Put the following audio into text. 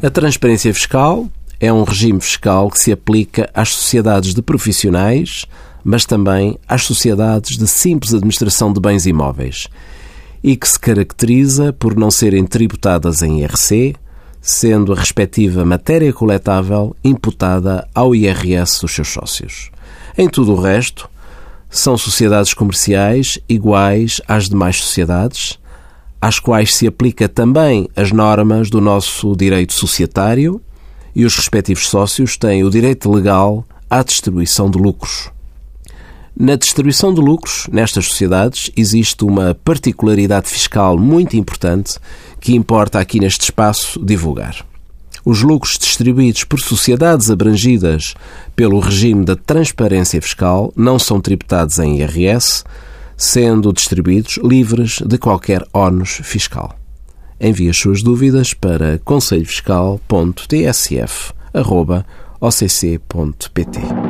A transparência fiscal é um regime fiscal que se aplica às sociedades de profissionais, mas também às sociedades de simples administração de bens imóveis e que se caracteriza por não serem tributadas em IRC, sendo a respectiva matéria coletável imputada ao IRS dos seus sócios. Em tudo o resto, são sociedades comerciais iguais às demais sociedades, às quais se aplica também as normas do nosso direito societário e os respectivos sócios têm o direito legal à distribuição de lucros. Na distribuição de lucros, nestas sociedades, existe uma particularidade fiscal muito importante que importa aqui neste espaço divulgar. Os lucros distribuídos por sociedades abrangidas pelo regime da transparência fiscal não são tributados em IRS, sendo distribuídos livres de qualquer ónus fiscal. Envie as suas dúvidas para conselhofiscal.tsf.occ.pt.